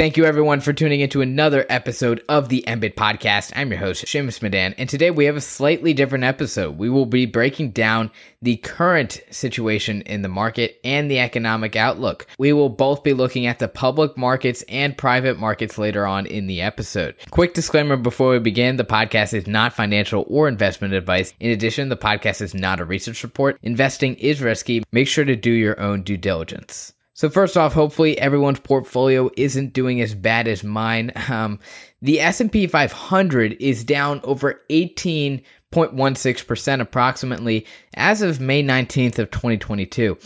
Thank you everyone for tuning into another episode of the MBIT podcast. I'm your host, Shamus Madan, and today we have a slightly different episode. We will be breaking down the current situation in the market and the economic outlook. We will both be looking at the public markets and private markets later on in the episode. Quick disclaimer before we begin, the podcast is not financial or investment advice. In addition, the podcast is not a research report. Investing is risky. Make sure to do your own due diligence. So first off, hopefully everyone's portfolio isn't doing as bad as mine. Um, the S&P 500 is down over 18.16% approximately as of May 19th of 2022.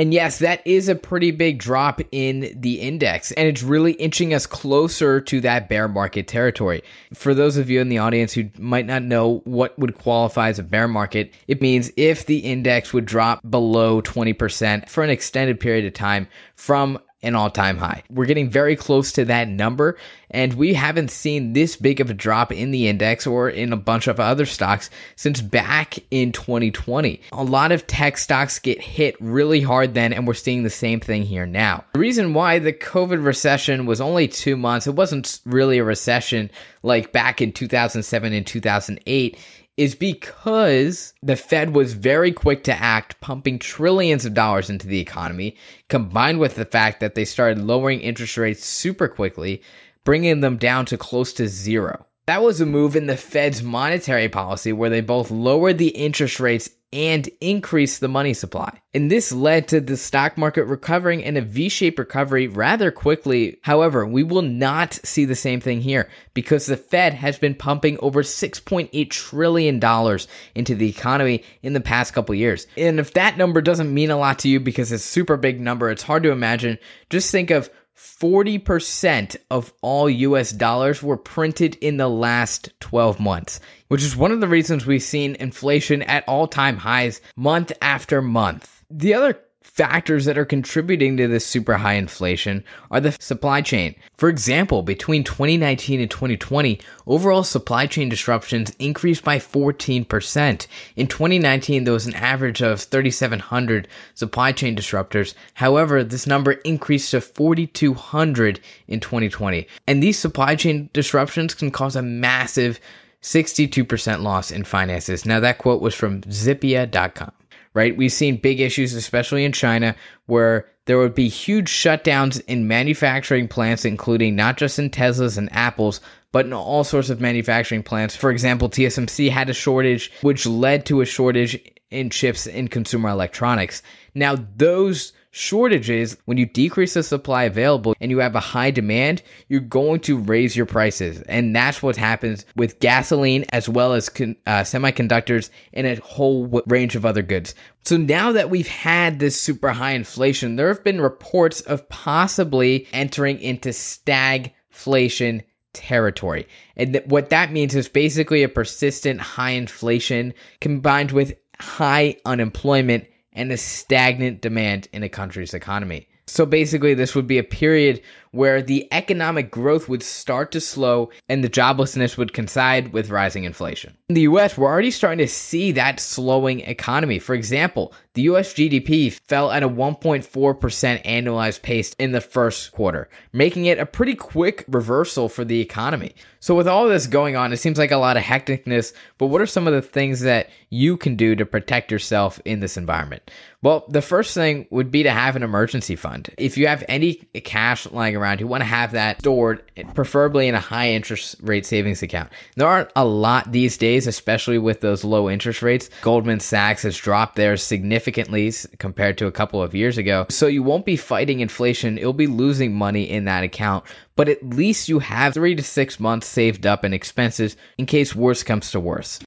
And yes, that is a pretty big drop in the index, and it's really inching us closer to that bear market territory. For those of you in the audience who might not know what would qualify as a bear market, it means if the index would drop below 20% for an extended period of time from an all time high. We're getting very close to that number, and we haven't seen this big of a drop in the index or in a bunch of other stocks since back in 2020. A lot of tech stocks get hit really hard then, and we're seeing the same thing here now. The reason why the COVID recession was only two months, it wasn't really a recession like back in 2007 and 2008 is because the Fed was very quick to act, pumping trillions of dollars into the economy, combined with the fact that they started lowering interest rates super quickly, bringing them down to close to zero. That was a move in the Fed's monetary policy where they both lowered the interest rates and increased the money supply. And this led to the stock market recovering in a V shaped recovery rather quickly. However, we will not see the same thing here because the Fed has been pumping over $6.8 trillion into the economy in the past couple years. And if that number doesn't mean a lot to you because it's a super big number, it's hard to imagine. Just think of 40% of all US dollars were printed in the last 12 months, which is one of the reasons we've seen inflation at all time highs month after month. The other factors that are contributing to this super high inflation are the supply chain. For example, between 2019 and 2020, overall supply chain disruptions increased by 14%. In 2019, there was an average of 3,700 supply chain disruptors. However, this number increased to 4,200 in 2020. And these supply chain disruptions can cause a massive 62% loss in finances. Now, that quote was from Zippia.com right? We've seen big issues, especially in China, where there would be huge shutdowns in manufacturing plants, including not just in Teslas and Apples, but in all sorts of manufacturing plants. For example, TSMC had a shortage, which led to a shortage in chips in consumer electronics. Now, those shortages, when you decrease the supply available and you have a high demand, you're going to raise your prices. And that's what happens with gasoline as well as con- uh, semiconductors and a whole w- range of other goods. So now that we've had this super high inflation, there have been reports of possibly entering into stagflation territory. And th- what that means is basically a persistent high inflation combined with high unemployment and a stagnant demand in a country's economy. So basically, this would be a period where the economic growth would start to slow and the joblessness would coincide with rising inflation. In the US, we're already starting to see that slowing economy. For example, the US GDP fell at a 1.4% annualized pace in the first quarter, making it a pretty quick reversal for the economy. So, with all this going on, it seems like a lot of hecticness, but what are some of the things that you can do to protect yourself in this environment? Well, the first thing would be to have an emergency fund. If you have any cash lying around, you want to have that stored, preferably in a high interest rate savings account. There aren't a lot these days, especially with those low interest rates. Goldman Sachs has dropped theirs significantly compared to a couple of years ago. So you won't be fighting inflation, you'll be losing money in that account. But at least you have three to six months saved up in expenses in case worse comes to worse.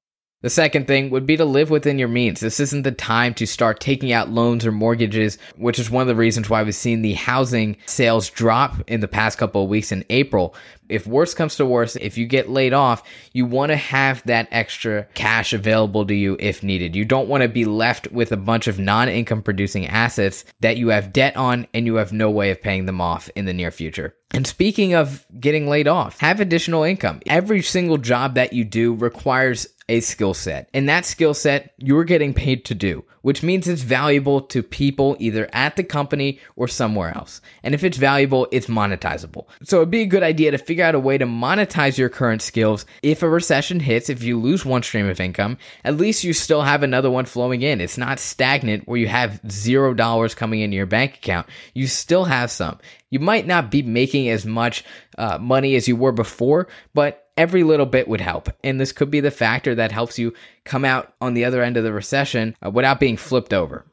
The second thing would be to live within your means. This isn't the time to start taking out loans or mortgages, which is one of the reasons why we've seen the housing sales drop in the past couple of weeks in April. If worse comes to worse, if you get laid off, you want to have that extra cash available to you if needed. You don't want to be left with a bunch of non income producing assets that you have debt on and you have no way of paying them off in the near future. And speaking of getting laid off, have additional income. Every single job that you do requires a skill set. And that skill set you're getting paid to do, which means it's valuable to people either at the company or somewhere else. And if it's valuable, it's monetizable. So it'd be a good idea to figure out a way to monetize your current skills. If a recession hits, if you lose one stream of income, at least you still have another one flowing in. It's not stagnant where you have zero dollars coming into your bank account. You still have some. You might not be making as much uh, money as you were before, but every little bit would help. And this could be the factor that helps you come out on the other end of the recession uh, without being flipped over.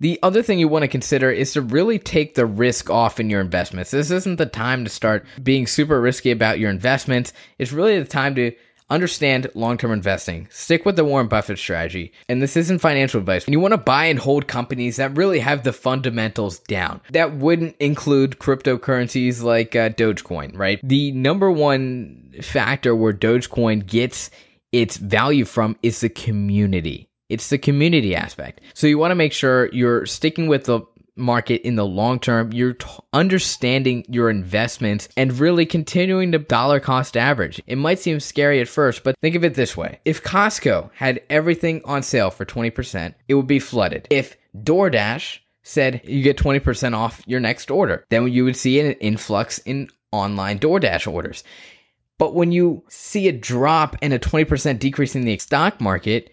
The other thing you want to consider is to really take the risk off in your investments. This isn't the time to start being super risky about your investments. It's really the time to Understand long term investing. Stick with the Warren Buffett strategy. And this isn't financial advice. When you want to buy and hold companies that really have the fundamentals down. That wouldn't include cryptocurrencies like uh, Dogecoin, right? The number one factor where Dogecoin gets its value from is the community. It's the community aspect. So you want to make sure you're sticking with the market in the long term. You're t- understanding your investments and really continuing to dollar cost average. It might seem scary at first, but think of it this way. If Costco had everything on sale for 20%, it would be flooded. If DoorDash said you get 20% off your next order, then you would see an influx in online DoorDash orders. But when you see a drop and a 20% decrease in the stock market,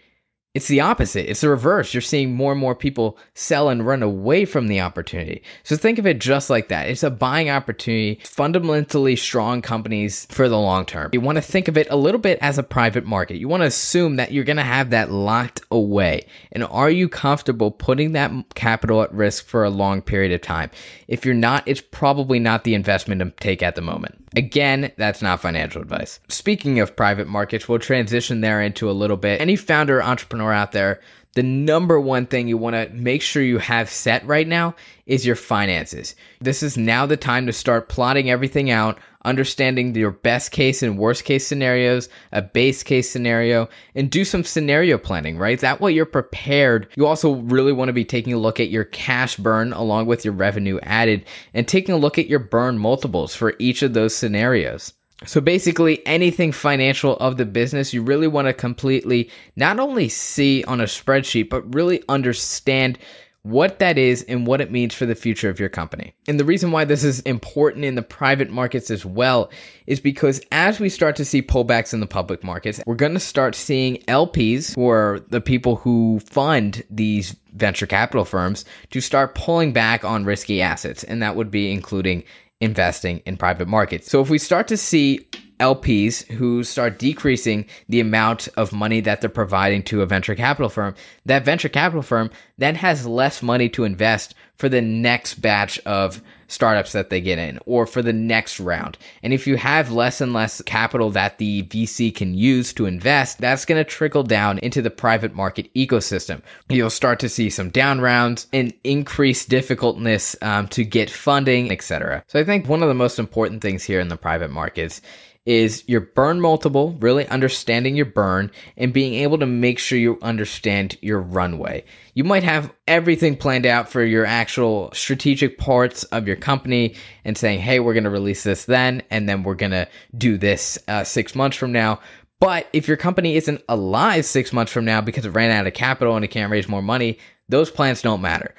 it's the opposite. It's the reverse. You're seeing more and more people sell and run away from the opportunity. So think of it just like that. It's a buying opportunity, fundamentally strong companies for the long term. You want to think of it a little bit as a private market. You want to assume that you're going to have that locked away. And are you comfortable putting that capital at risk for a long period of time? If you're not, it's probably not the investment to take at the moment. Again, that's not financial advice. Speaking of private markets, we'll transition there into a little bit. Any founder entrepreneur out there, the number one thing you want to make sure you have set right now is your finances. This is now the time to start plotting everything out, understanding your best case and worst case scenarios, a base case scenario, and do some scenario planning, right? That way you're prepared. You also really want to be taking a look at your cash burn along with your revenue added and taking a look at your burn multiples for each of those scenarios. So basically, anything financial of the business, you really want to completely not only see on a spreadsheet, but really understand what that is and what it means for the future of your company. And the reason why this is important in the private markets as well is because as we start to see pullbacks in the public markets, we're going to start seeing LPs, who are the people who fund these venture capital firms, to start pulling back on risky assets. And that would be including investing in private markets. So if we start to see LPs who start decreasing the amount of money that they're providing to a venture capital firm, that venture capital firm then has less money to invest for the next batch of startups that they get in or for the next round. And if you have less and less capital that the VC can use to invest, that's going to trickle down into the private market ecosystem. You'll start to see some down rounds and increased difficultness um, to get funding, etc. So I think one of the most important things here in the private markets is your burn multiple, really understanding your burn and being able to make sure you understand your runway. You might have everything planned out for your actual strategic parts of your company and saying, hey, we're going to release this then, and then we're going to do this uh, six months from now. But if your company isn't alive six months from now because it ran out of capital and it can't raise more money, those plans don't matter.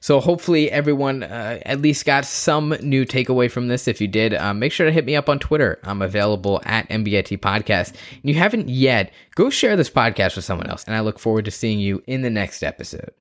So hopefully everyone uh, at least got some new takeaway from this. If you did, um, make sure to hit me up on Twitter. I'm available at MBIT Podcast. And you haven't yet, go share this podcast with someone else. And I look forward to seeing you in the next episode.